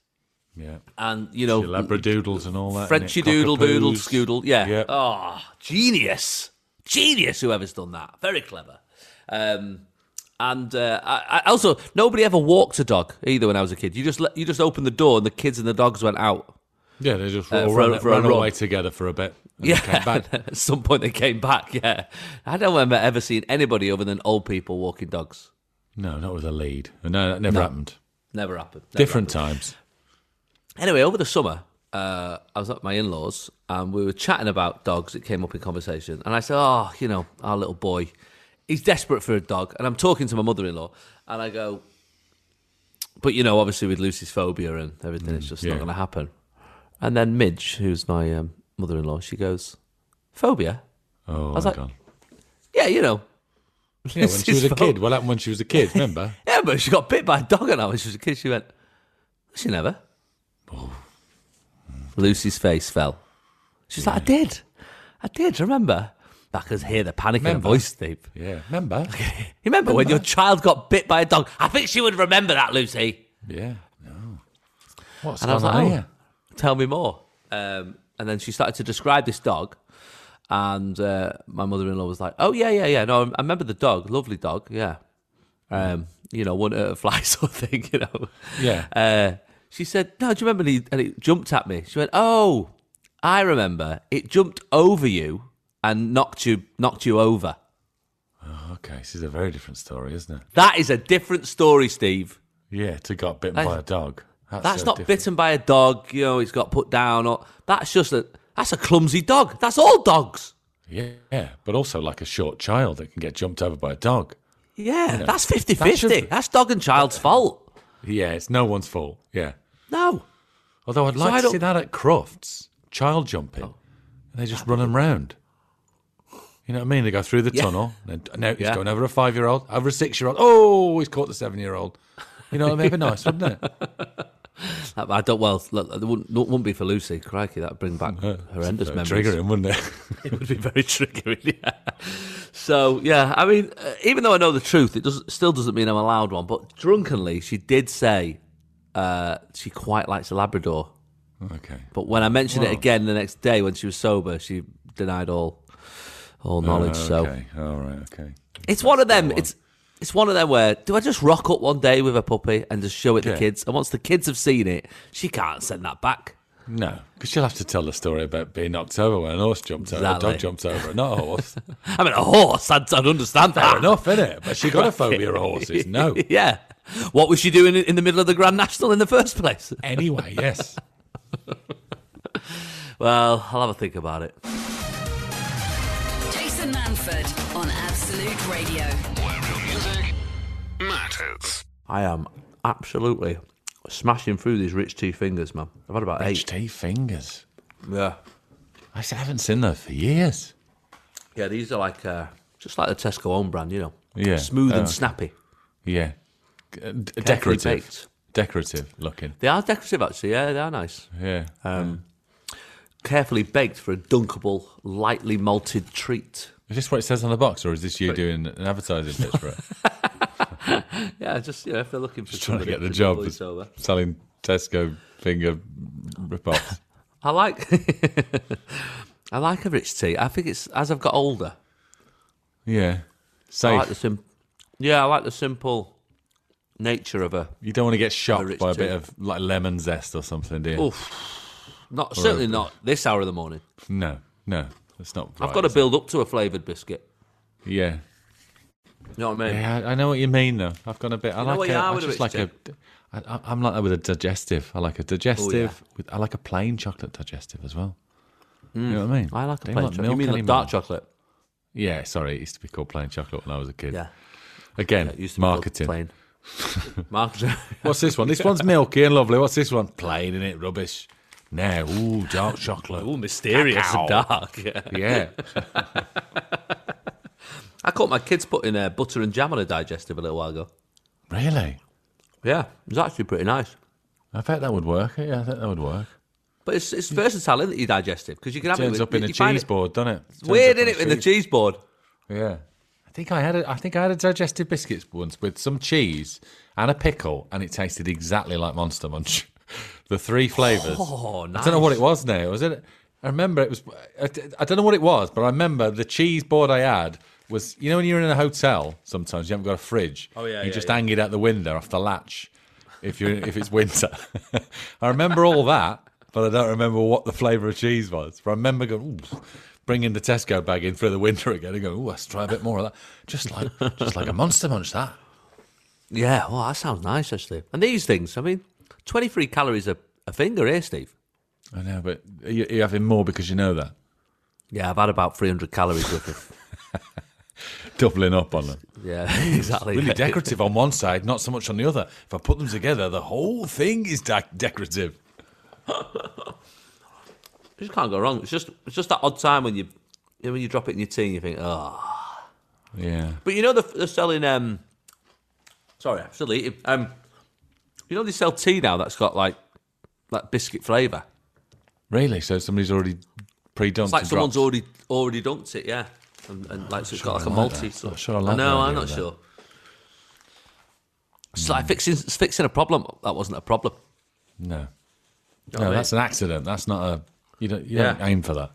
Yeah. And you know, Labradoodles and all that. Frenchy doodle doodle scoodle. Yeah. Yeah. Oh, genius. Genius, whoever's done that. Very clever. Um, And uh, I, I also, nobody ever walked a dog either when I was a kid. You just let, you just opened the door and the kids and the dogs went out. Yeah, they just Uh, all for a- run, for run run. away together for a bit. And Yeah, came back. At some point they came back. Yeah, I don't remember ever seeing anybody other than old people walking dogs. No, not with a lead. No, that never happened. Never happened. Never Different happened. times. Anyway, over the summer, uh, I was at my in-laws and we were chatting about dogs. It came up in conversation, and I said, "Oh, you know, our little boy, he's desperate for a dog." And I'm talking to my mother-in-law, and I go, "But you know, obviously with Lucy's phobia and everything, it's just yeah. not going to happen." And then Midge, who's my um, mother-in-law, she goes, "Phobia? Oh, I was my like- God. Yeah, you know." Yeah, when she was a kid. What happened when she was a kid? Remember? Yeah, but she got bit by a dog and I when she was a kid. She went, she never. Lucy's face fell. She's like, I did. I did, remember? I could hear the panic in her Remember? voice, Steve. yeah. Remember? You remember when your child got bit by a dog? I think she would remember that, Lucy. yeah. No. What's And I was going like, on oh, here? tell me more. Um, and then she started to describe this dog. And uh, my mother in law was like, oh, yeah, yeah, yeah. No, I remember the dog. Lovely dog. Yeah. Um, you know, wouldn't a fly sort of thing, you know. Yeah. Uh, she said, no, do you remember? And, he, and it jumped at me. She went, oh, I remember. It jumped over you and knocked you knocked you over. Oh, okay, this is a very different story, isn't it? That is a different story, Steve. Yeah, to got bitten That- by a dog. That's so not different. bitten by a dog. You know, it's got put down. Or that's just a that's a clumsy dog. That's all dogs. Yeah, yeah, but also like a short child that can get jumped over by a dog. Yeah, that's 50 That 50. should- That's dog and child's fault. Yeah, it's no one's fault. Yeah. No. Although I'd So like to see don't- that at Crufts, child jumping, and they just run them round. You know what I mean? They go through the tunnel. And now he's Yeah. going over a five-year-old, over a six-year-old. Oh, he's caught the seven-year-old. You know, that'd be nice, wouldn't it? I don't, well, look, it wouldn't, it wouldn't be for Lucy. Crikey, that'd bring back horrendous Very memories. Triggering, wouldn't it? it would be very triggering. Yeah. So yeah, I mean, uh, even though I know the truth, it does still doesn't mean I'm allowed one. But drunkenly, she did say uh, she quite likes a Labrador. okay. But when I mentioned it again the next day when she was sober, she denied all all knowledge. So okay. All right. Okay. it's one of them. one. It's it's one of them where do I just rock up one day with a puppy and just show it to Yeah. kids? And once the kids have seen it, she can't send that back. No, because she'll have to tell the story about being knocked over when a horse jumps over, a dog jumps over, not a horse. I mean, a horse, I'd, I'd understand Fair that. enough, innit? But she got a phobia of horses. No. yeah. What was she doing in in the middle of the Grand National in the first place? Anyway, yes. Well, I'll have a think about it. Jason Manford on Absolute Radio. Where real music matters. I am absolutely smashing through these rich tea fingers, man. I've had about eight. HT fingers. Yeah. I haven't seen those for years. Yeah, these are like uh, just like the Tesco own brand, you know. Yeah. Smooth Oh, and snappy. Yeah. D- Carefully decorative. baked. Decorative looking. They are decorative, actually. Yeah, they are nice. Yeah. Um, Carefully baked for a dunkable, lightly malted treat. is this what it says on the box, or is this you doing an advertising pitch for it? Yeah, just you know, if they're looking for Just trying to get the job selling Tesco finger rip-offs. I like, I like a rich tea. I think it's as I've got older. yeah. I Safe. like the sim- Yeah, I like the simple nature of a. you don't want to get shocked rich by a tea. bit of like lemon zest or something, do you? Oof. Not certainly not this hour of the morning. No, no. It's not right, I've got to is it? build up to a flavoured biscuit. Yeah. You know what I mean? Yeah, I know what you mean though. I've gone a bit. I know like a, you I just like a. I, I'm like that with a digestive. I like a digestive. Oh, with, I like a plain chocolate digestive as well. You hmm. know what I mean? I like a plain like chocolate. You mean like dark chocolate? Yeah, sorry, it used to be called plain chocolate when I was a kid. Yeah. Again, It used to be marketing. plain. Marketing. What's this one? This one's milky and lovely. What's this one? Plain, in it? Rubbish. Now, ooh, dark chocolate. Ooh, mysterious and dark. Yeah. Yeah. I caught my kids putting uh, butter and jam on a digestive a little while ago. really? Yeah, it was actually pretty nice. I bet that would work. Yeah, I think that would work. But it's, it's versatile, isn't it, your digestive? Because you can have Turns it with, up in a cheese it- board, doesn't it? Turns weird, isn't it, in the cheese board? Yeah. I think I had a, I think I had a digestive biscuits once with some cheese and a pickle, and it tasted exactly like Monster Munch. the three flavors. Oh, nice. I don't know what it was now. Was it? I remember it was. I, I don't know what it was, but I remember the cheese board I had was you know when you're in a hotel, sometimes you haven't got a fridge. Oh, yeah, you yeah, just yeah. hang it out the window off the latch if you if it's winter. I remember all that, but I don't remember what the flavour of cheese was. But I remember going. Ooh, Bringing the Tesco bag in through the winter again and going, oh, let's try a bit more of that. Just like, just like a monster munch, that. Yeah, well, that sounds nice, actually. And these things, I mean, 23 calories a, a finger here, Steve. I know, but are you, are you having more because you know that? Yeah, I've had about 300 calories worth of. Doubling up on them. Yeah, exactly. Really decorative on one side, not so much on the other. If I put them together, the whole thing is de- decorative. You just can't go wrong. It's just it's just that odd time when you, when you drop it in your tea and you think, oh. Yeah. But you know they're, they're selling. Um, sorry, I'm still eating. Um, you know they sell tea now that's got like like biscuit flavour. Really? So somebody's already pre-dunked. It's like someone's dropped? already already dunked it, yeah. And, and like so it's got like a I like multi. sort of- Sure I like the know, I'm not sure. It's like fixing it's fixing a problem that wasn't a problem. No. know No, I mean? that's an accident. That's not a. You don't, you don't aim for that.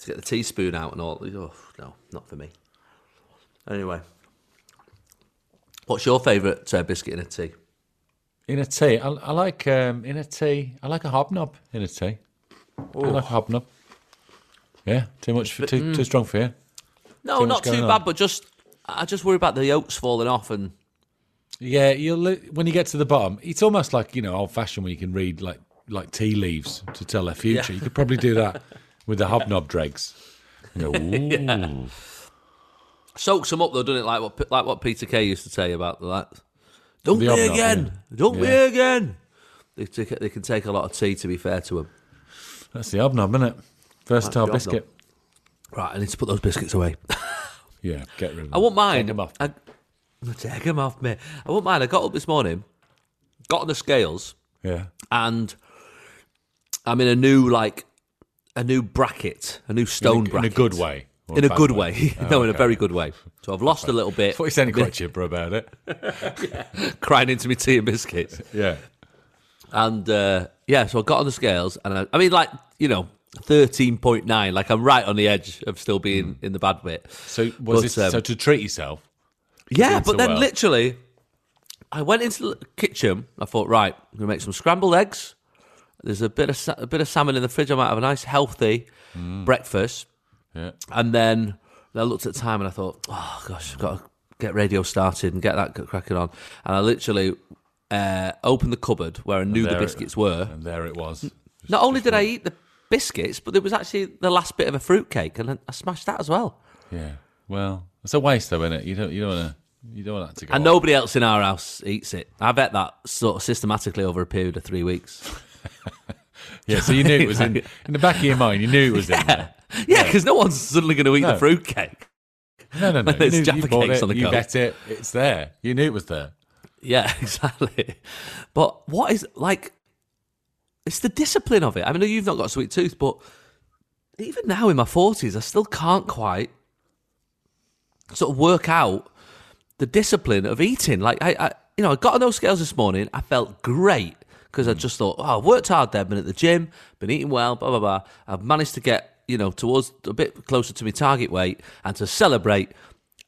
To get the teaspoon out and all. Oh, no, not for me. Anyway, what's your favourite uh, biscuit in a tea? In a tea, I, I like um, in a tea. I like a hobnob in a tea. I like a hobnob. Yeah, too much, for, too too strong for you. No, Too not too on. bad, but just I just worry about the oats falling off and Yeah, you'll when you get to the bottom, it's almost like you know old fashioned when you can read like like tea leaves to tell their future. You could probably do that with the hobnob dregs. You go, Ooh. soaks them up though, doesn't it? Like what like what Peter Kay used to say about that. Don't The me again. yeah. Don't Yeah. again. They, take, they can take a lot of tea. To be fair to them. That's the hobnob, isn't it? Versatile biscuit. Right, I need to put those biscuits away. Yeah, get rid of them. I won't mind. Take 'em off. I, take them off me. I won't mind. I got up this morning, got on the scales, Yeah. and I'm in a new like a new bracket, a new stone in, a, in a good way. In a good way, Oh, no, in a very good way. So I've lost a little bit. I thought you sounded quite chipper about it. crying into me tea and biscuits. Yeah. And uh, yeah, so I got on the scales, and I, I mean, like you know, thirteen point nine. Like I'm right on the edge of still being in the bad bit. So was But, this um, so to treat yourself? Yeah, but then well. literally, I went into the kitchen. I thought, right, I'm gonna make some scrambled eggs. There's a bit of a bit of salmon in the fridge. I might have a nice healthy breakfast. Yeah. And then I looked at the time and I thought, oh gosh, I've got to get radio started and get that cracking on. And I literally uh, opened the cupboard where I knew the there it- biscuits were. And there it was. Not only did I eat the biscuits, but there was actually the last bit of a fruitcake, and I- smashed that as well. Yeah. Well, it's a waste though, isn't it? You don't you don't want to you don't want that to go. And on. nobody else in our house eats it. I bet that sort of systematically over a period of three weeks. Yeah, so you knew it was in in the back of your mind. You knew it was in there. Yeah, because no one's suddenly going to eat No. the fruitcake. No, no, no. There's you, Jaffa you cakes it, on the you go. bet it. It's there. You knew it was there. Yeah, exactly. But what is like? It's the discipline of it. I mean, you've not got a sweet tooth, but even now in my forties, I still can't quite sort of work out the discipline of eating. Like I, I you know, I got on those scales this morning. I felt great because I hmm. just thought, oh, I've worked hard there, been at the gym, been eating well, blah blah blah. I've managed to get you know towards a bit closer to my target weight, and to celebrate,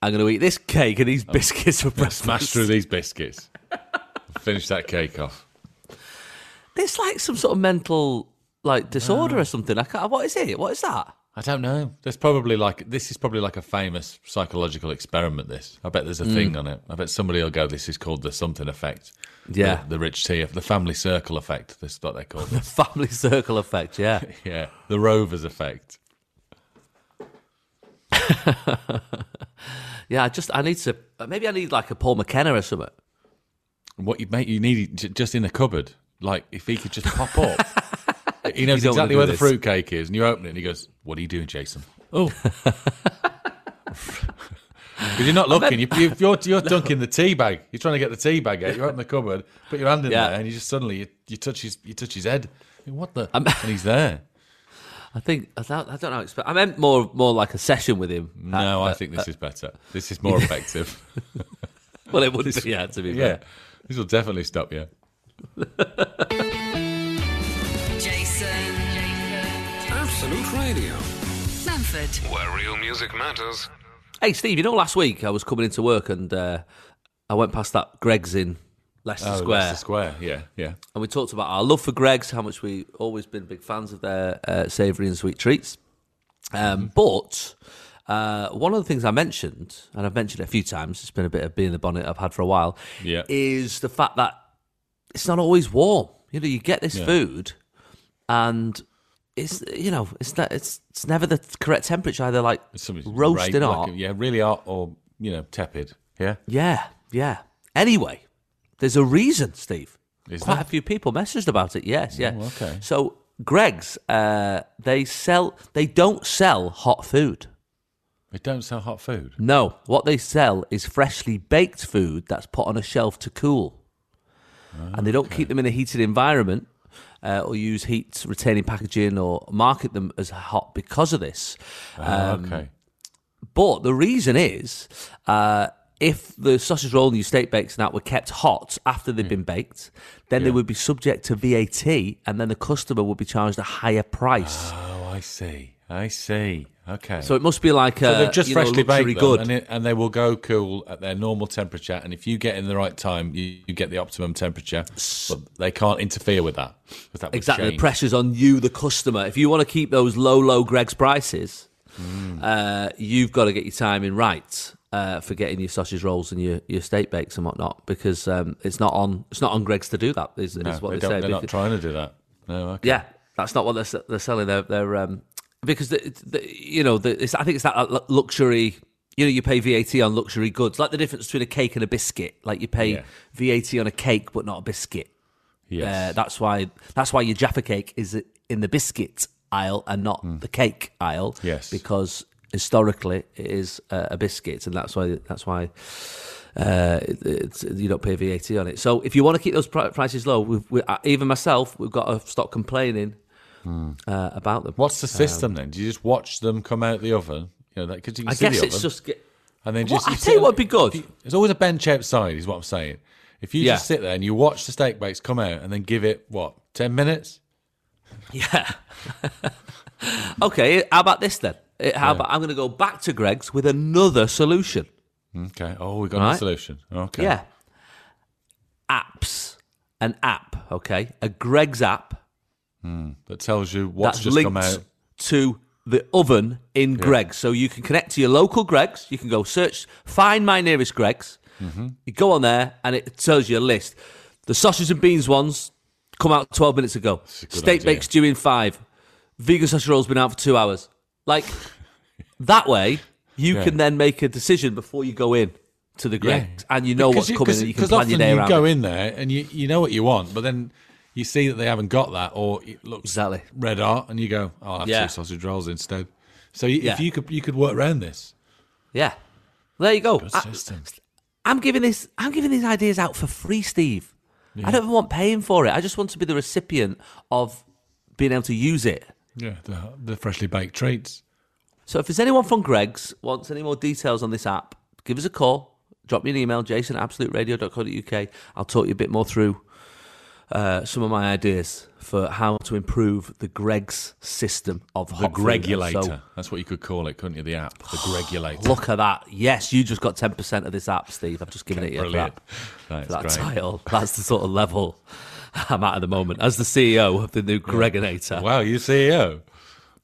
I'm going to eat this cake and these oh. biscuits for breakfast. Smash through these biscuits. Finish that cake off. It's like some sort of mental like disorder or ah. something. I can't, what is it? What is that? I don't know. There's probably like this is probably like a famous psychological experiment. This I bet there's a thing mm. on it. I bet somebody will go. This is called the something effect. Yeah. the, the rich tea, the family circle effect. This is what they call it. Family circle effect. Yeah. yeah, the Rovers effect. Yeah. I just I need to maybe I need like a Paul McKenna or something. What you mate, you need it j- just in the cupboard. Like if he could just pop up. he knows You don't wanna exactly where the fruitcake is, and you open it, and he goes, "What are you doing, Jason?" Oh. Because you're not looking. You, you, you're, you're dunking the tea bag. You're trying to get the tea bag out. You open the cupboard, put your hand in Yeah. there, and you just suddenly you, you touch his you touch his head. What the? I'm- and he's there. I think I don't, I don't know. how to explain- I meant more more like a session with him. No, uh, I uh, think this uh, is better. This is more effective. Well, it would be. Yeah. To be yeah, this will definitely stop you. Jason. Absolute Radio, Manford. where real music matters. Hey, Steve, you know, last week I was coming into work and uh, I went past that Greggs in Leicester Oh, Square. Leicester Square. Yeah, yeah. and we talked about our love for Greggs, how much we've always been big fans of their uh, savoury and sweet treats. Um, But uh, one of the things I mentioned, and I've mentioned it a few times, it's been a bit of being the bonnet I've had for a while, Yeah. is the fact that it's not always warm. You know, you get this Yeah. food, and it's you know it's not, it's it's never the correct temperature either. Like roasting hot. like, yeah, really hot or you know tepid. Yeah. Yeah, yeah. Anyway, there's a reason, Steve. Is Quite there? a few people messaged about it. Yes, yeah. Oh, okay. So Greggs, uh, they sell. They don't sell hot food. They don't sell hot food. No, what they sell is freshly baked food that's put on a shelf to cool, and they don't keep them in a heated environment. Uh, or use heat retaining packaging or market them as hot because of this. Oh, Um, okay. But the reason is, uh, if the sausage roll and your steak bakes and that were kept hot after they've been baked, then they would be subject to VAT, and then the customer would be charged a higher price. Oh, I see. I see. Okay. so it must be like So a they've just you know, freshly baked good. and, it, and they will go cool at their normal temperature. And if you get in the right time, you, you get the optimum temperature. But they can't interfere with that. that exactly, the pressure's on you, the customer. If you want to keep those low, low Greggs prices, Hmm. uh, you've got to get your timing right. Uh, for getting your sausage rolls and your, your steak bakes and whatnot, because um, it's not on it's not on Greggs to do that. Is, No, is what they say. they're not trying to do that. No. Okay. Yeah, that's not what they're they're selling. They're, they're um, because the, the, you know the, it's, I think it's that luxury. You know, you pay VAT on luxury goods, like the difference between a cake and a biscuit. Like you pay Yeah. VAT on a cake, but not a biscuit. Yes. Uh, that's why that's why your Jaffa cake is in the biscuit aisle and not the cake aisle. Yes. because historically it is uh, a biscuit, and that's why that's why uh, it, you don't pay VAT on it. So if you want to keep those prices low, we've, we, uh, even myself, we've got to stop complaining uh, about them. What's the system then? Do you just watch them come out the oven? You know, because you can I see guess the it's oven, just get, and then Well, just I tell you what'd be good. if you- There's always a bench outside, is what I'm saying. If you Yeah. just sit there and you watch the steak bakes come out, and then give it what ten minutes, yeah. okay, how about this then? Uh, How about I'm going to go back to Greggs with another solution. okay. Oh, we got Right. a solution. Okay. Yeah. Apps. An app, okay? A Greggs app that tells you what's that's just come out. to the oven in Greggs. So you can connect to your local Greggs. You can go search, find my nearest Greggs. Mm-hmm. You go on there and it tells you a list. The sausage and beans ones come out 12 minutes ago. Steak idea. baked stew in five. Vegan sausage roll's been out for two hours. Like, that way, you Yeah. can then make a decision before you go in to the Greggs. And you know what's coming and you can Because plan your day you around go it. in there and you, you know what you want, but then you see that they haven't got that, or it looks Exactly. red art, and you go, "Oh, I'll have Yeah. two sausage rolls instead." So you, Yeah. if you could, you could work around this. Yeah. There you go. Good I- system. I'm giving this. I'm giving these ideas out for free, Steve. I don't even want paying for it. I just want to be the recipient of being able to use it. Yeah, the, the freshly baked treats. So if there's anyone from Greggs wants any more details on this app, give us a call. Drop me an email, jason at absoluteradio.co.uk. I'll talk you a bit more through uh, some of my ideas for how to improve the Greggs system of The. Greggulator. So, That's what you could call it, couldn't you? The app, the Greggulator. look at that. Yes, you just got 10% of this app, Steve. I've just given it you that. That's that title. That's the sort of level I'm at at the moment as the CEO of the new Greginator. Wow, you CEO.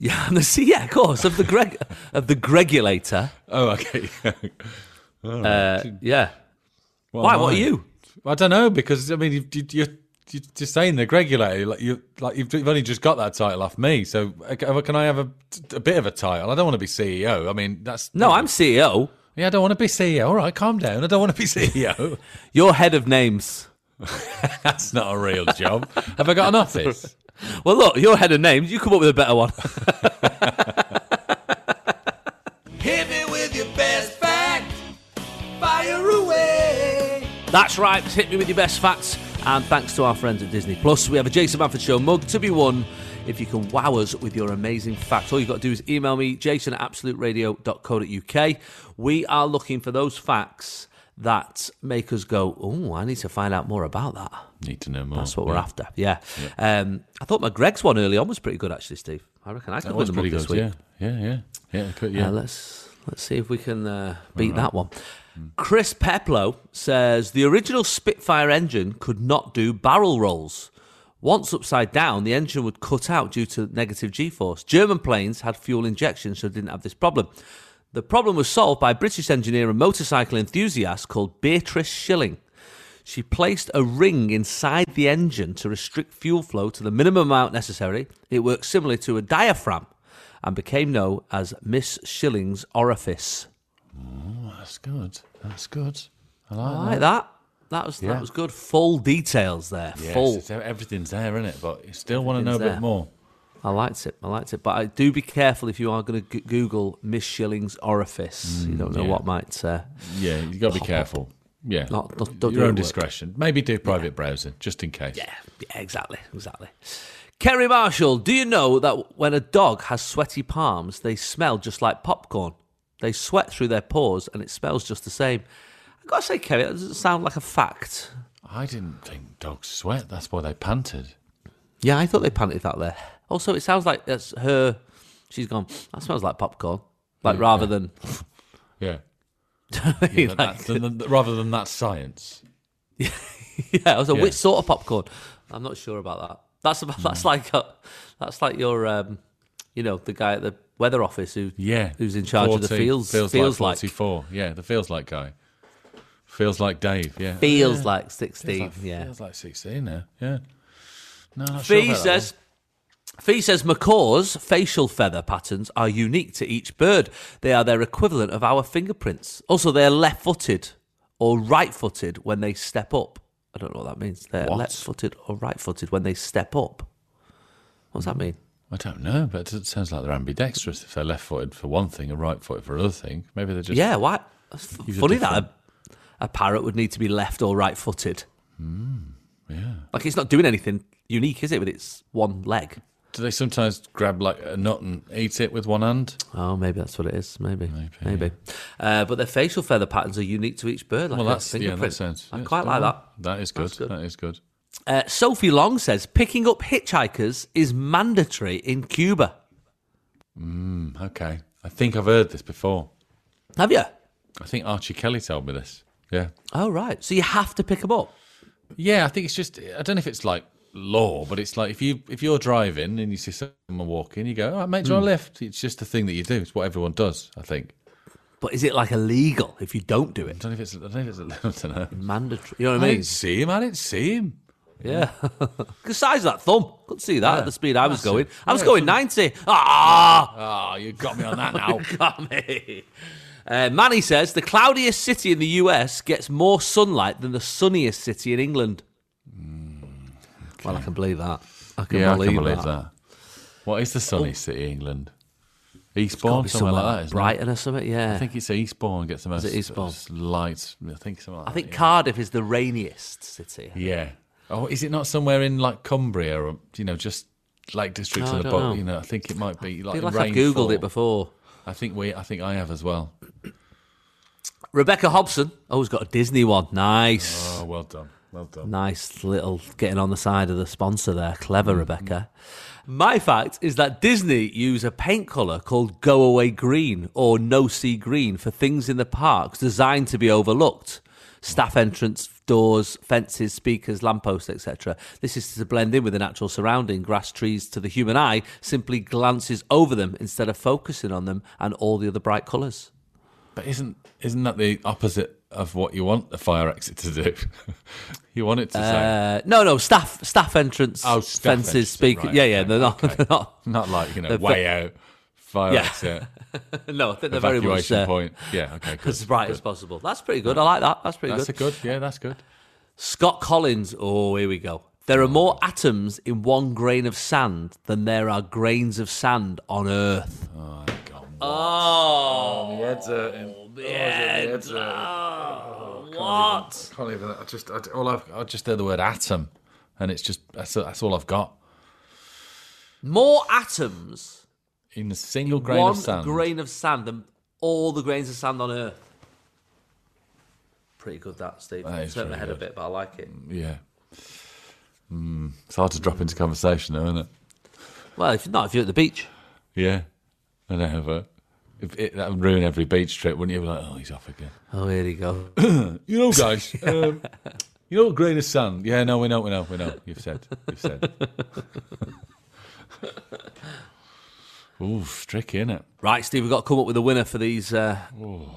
Yeah, I'm the C- yeah, of course, of the Greg of the Greggulator. Oh, okay. Uh, yeah. Well, Why? What are you? I don't know because I mean you, you, you're you're just saying the regulator like you like you've, you've only just got that title off me. So uh, can I have a, a bit of a title? I don't want to be CEO. I mean that's No, I'm CEO. yeah. I don't want to be CEO. All right, calm down. I don't want to be CEO. You're head of names. that's not a real job. have I got an office? Well, look, you're head of names. You come up with a better one. Hit me with your best fact. Fire away. That's right. Hit me with your best facts. And thanks to our friends at Disney Plus, we have a Jason Manford Show mug to be won if you can wow us with your amazing facts. All you've got to do is email me, jason at absoluteradio.co.uk. We are looking for those facts that make us go, oh, I need to find out more about that. Need to know more. That's what we're after. Yeah. Um, I thought my Greggs one early on was pretty good, actually, Steve. I reckon I could That win the mug pretty this good. week. Yeah, yeah, yeah, yeah. could- Uh, yeah. let's Let's see if we can uh, beat that one. Chris Peplow says the original Spitfire engine could not do barrel rolls. Once upside down, the engine would cut out due to negative G force. German planes had fuel injection, so didn't have this problem. The problem was solved by a British engineer and motorcycle enthusiast called Beatrice Schilling. She placed a ring inside the engine to restrict fuel flow to the minimum amount necessary. It worked similarly to a diaphragm and became known as Miss Schilling's orifice. Oh, that's good. That's good. I like, I that. like that. That was Yeah. that was good. Full details there. Yes, Full. everything's there, isn't it? But you still want to know a Everything's bit there. more. I liked it. I liked it. But I do be careful if you are going to Google Miss Schilling's orifice. you don't know Mm, yeah. what might. Uh, Yeah, you got to be careful. Yeah, Not- don't- don't your own discretion. Maybe do private browsing just in case. Yeah, yeah, exactly, exactly. Kerry Marshall, do you know that when a dog has sweaty palms, they smell just like popcorn? They sweat through their pores and it smells just the same. I've got to say, Kerry, that doesn't sound like a fact. I didn't think dogs sweat. That's why they panted. Yeah, I thought they panted that there. Also, it sounds like that's her. She's gone, that smells like popcorn. Like, rather than. Yeah. like- But that- than- than- rather than that science. yeah, I was like, Yeah. which sort of popcorn? I'm not sure about that. That's about, that's like uh that's like your um, you know the guy at the weather office who Yeah. who's in charge of the fields Feels, feels like like, 44. Yeah, the feels like guy. Feels like Dave. Yeah. feels Yeah. like Feels 16 like, yeah Feels like 16 now. Yeah. No, not sure Fee about that says Fee says macaw's facial feather patterns are unique to each bird. They are their equivalent of our fingerprints. Also, they are left-footed or right-footed when they step up. I don't know what that means. They're What? left-footed or right-footed when they step up. What does that mean? I don't know, but it sounds like they're ambidextrous if they're left footed for one thing and right footed for another thing. Maybe they're just. Yeah, why? F- Use a funny that a, a parrot would need to be left or right footed. Yeah. Like it's not doing anything unique, is it, with its one leg? Do they sometimes grab like a nut and eat it with one hand? Oh, maybe that's what it is. Maybe, Maybe, maybe. Uh, but their facial feather patterns are unique to each bird. Like well, a that's yeah, that sounds. I yeah, quite like that. That is good. Good. That is good. Uh, Sophie Long says picking up hitchhikers is mandatory in Cuba. Okay, I think I've heard this before. Have you? I think Archie Kelly told me this. Yeah. Oh, right. So you have to pick them up. Yeah, I think it's just I don't know if it's like law, but it's like if you if you're driving and you see someone walking, you go, "All right, mate, do you want a lift?" It's just a thing that you do. It's what everyone does. I think. But is it like illegal if you don't do it? I don't know if it's. I don't know if it's. I don't know. Mandatory. You know what I mean? didn't see him. I didn't see him. Yeah. the size of that thumb. Couldn't see that at the speed I was massive. going. I was Yeah, going 90. Ah! Oh, you got me on that now. Got me. Uh, Manny says the cloudiest city in the US gets more sunlight than the sunniest city in England. Well, I can believe that. I can yeah, I believe, can believe that. that. What is the sunny city, in England? Eastbourne, be somewhere like somewhere that, isn't it? Brighton or something. Yeah. I think it's Eastbourne gets the most Eastbourne? light. I think something like I think that, Cardiff is the rainiest city. yeah. Oh, is it not somewhere in like Cumbria or you know just like districts Oh, of the don't know. You know, I think it might be I like feel like. I've googled it before. I think we. I think I have as well. Rebecca Hobson. Oh, he's got a Disney one. Nice. Oh, well done, well done. Nice little getting on the side of the sponsor there. Clever, Mm-hmm. Rebecca. My fact is that Disney use a paint colour called Go Away Green or No See Green for things in the parks designed to be overlooked. Staff entrance, doors, fences, speakers, lampposts, etc. This is to blend in with the natural surrounding. Grass, trees, to the human eye, simply glances over them instead of focusing on them and all the other bright colours. But isn't isn't that the opposite of what you want the fire exit to do? you want it to say Uh, no, no, staff staff entrance, Oh, staff fences, entrance, speakers. right, yeah, yeah, okay, they're not. okay. They're not not like you know way out fire Yeah. exit no, I think they're very much evacuation uh, point. Yeah, okay, good. as bright good. as possible. That's pretty good. I like that. That's pretty good. That's good. a good. Yeah, that's good. Scott Collins. Oh, here we go. There are more atoms in one grain of sand than there are grains of sand on Earth. Oh, God. Oh, head's hurting. what? can't even. I just I, all I've I just heard the word atom, and it's just that's that's all I've got More atoms in a single grain one of sand. grain of sand than all the grains of sand on Earth. Pretty good, that Steve. That Turned my head a bit, but I like it. Yeah. Mm, it's hard to drop into conversation, though, isn't it? Well, if not, if you're at the beach. Yeah. I know, but If it, that would ruin every beach trip, wouldn't you? Be like, oh, he's off again. Oh, here you go. You know, guys. um, you know, grain of sand. Yeah, no, we know, we know, we know. You've said. You've said. Oof, tricky, isn't it? Right, Steve, we've got to come up with a winner for these uh,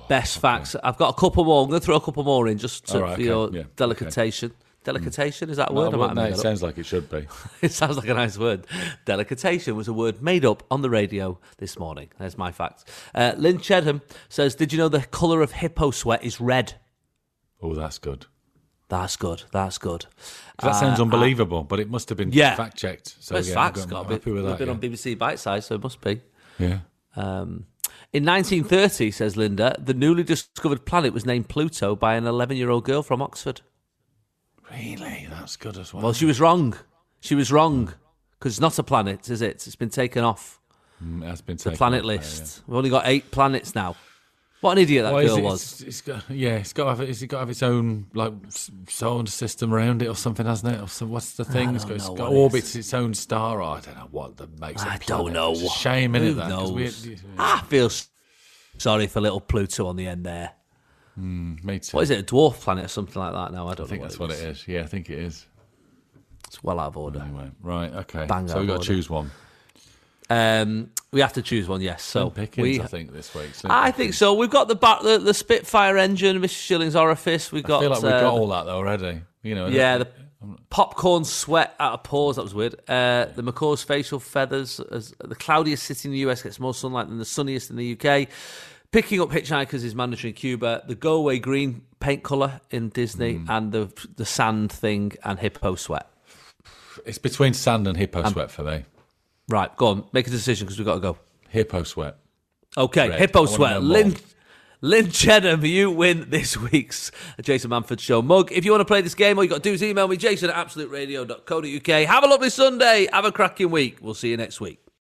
best facts. I've got a couple more. I'm going to throw a couple more in just to, right, for okay, your yeah, delicatation. Delicatation, is that a word? I No, no, it sounds like it should be. It sounds like a nice word. Delicatation was a word made up on the radio this morning. There's my fact. Uh, Lynn Chedham says, Did you know the colour of hippo sweat is red? Oh, that's good. That's good. That's good. That sounds unbelievable, but it must have been Uh, yeah. fact checked. So it's yeah, facts. Got to be, happy with we've that. been yeah. on BBC Bitesize, so it must be. yeah. Um, in 1930, says Linda, the newly discovered planet was named Pluto by an 11 year old girl from Oxford. Really, that's good as well. Well, she was wrong. She was wrong because it's not a planet, is it? It's been taken off Mm, has been the planet off list. We've only got eight planets now. What an idiot that girl it- was. It's, it's got, yeah, it's got to have it's got to have its own like solar system around it or something, hasn't it? Or so, what's the thing? It's got, it's got orbits its own star. Oh, I don't know what that makes. it I don't know. It's a shame, is it? That we- I feel sorry for little Pluto on the end there. Hmm, me too. What is it, a dwarf planet or something like that now? I don't I think know that's what it is. Yeah, I think it is. It's well out of order. Anyway, right, okay. Bang so we've got to choose one. Um, we have to choose one, yes. So Pickens, we, I think this week. I think so. We've got the, the the Spitfire engine, Mr. Schilling's orifice. We've got I feel like we've uh, got all that though already. You know. Yeah, the popcorn sweat out of pores. That was weird. Uh, the macaw's facial feathers. As the cloudiest city in the US gets more sunlight than the sunniest in the UK. Picking up hitchhikers is mandatory in Cuba. The go away green paint color in Disney, Mm. and the the sand thing and hippo sweat. It's between sand and hippo sweat for me. Right, go on, make a decision because we've got to go. Hippo sweat. Okay, Red. hippo sweat. Lynn, Lynn Chedham, you win this week's Jason Manford Show mug. If you want to play this game, all you've got to do is email me, jason at absoluteradio.co.uk. Have a lovely Sunday. Have a cracking week. We'll see you next week.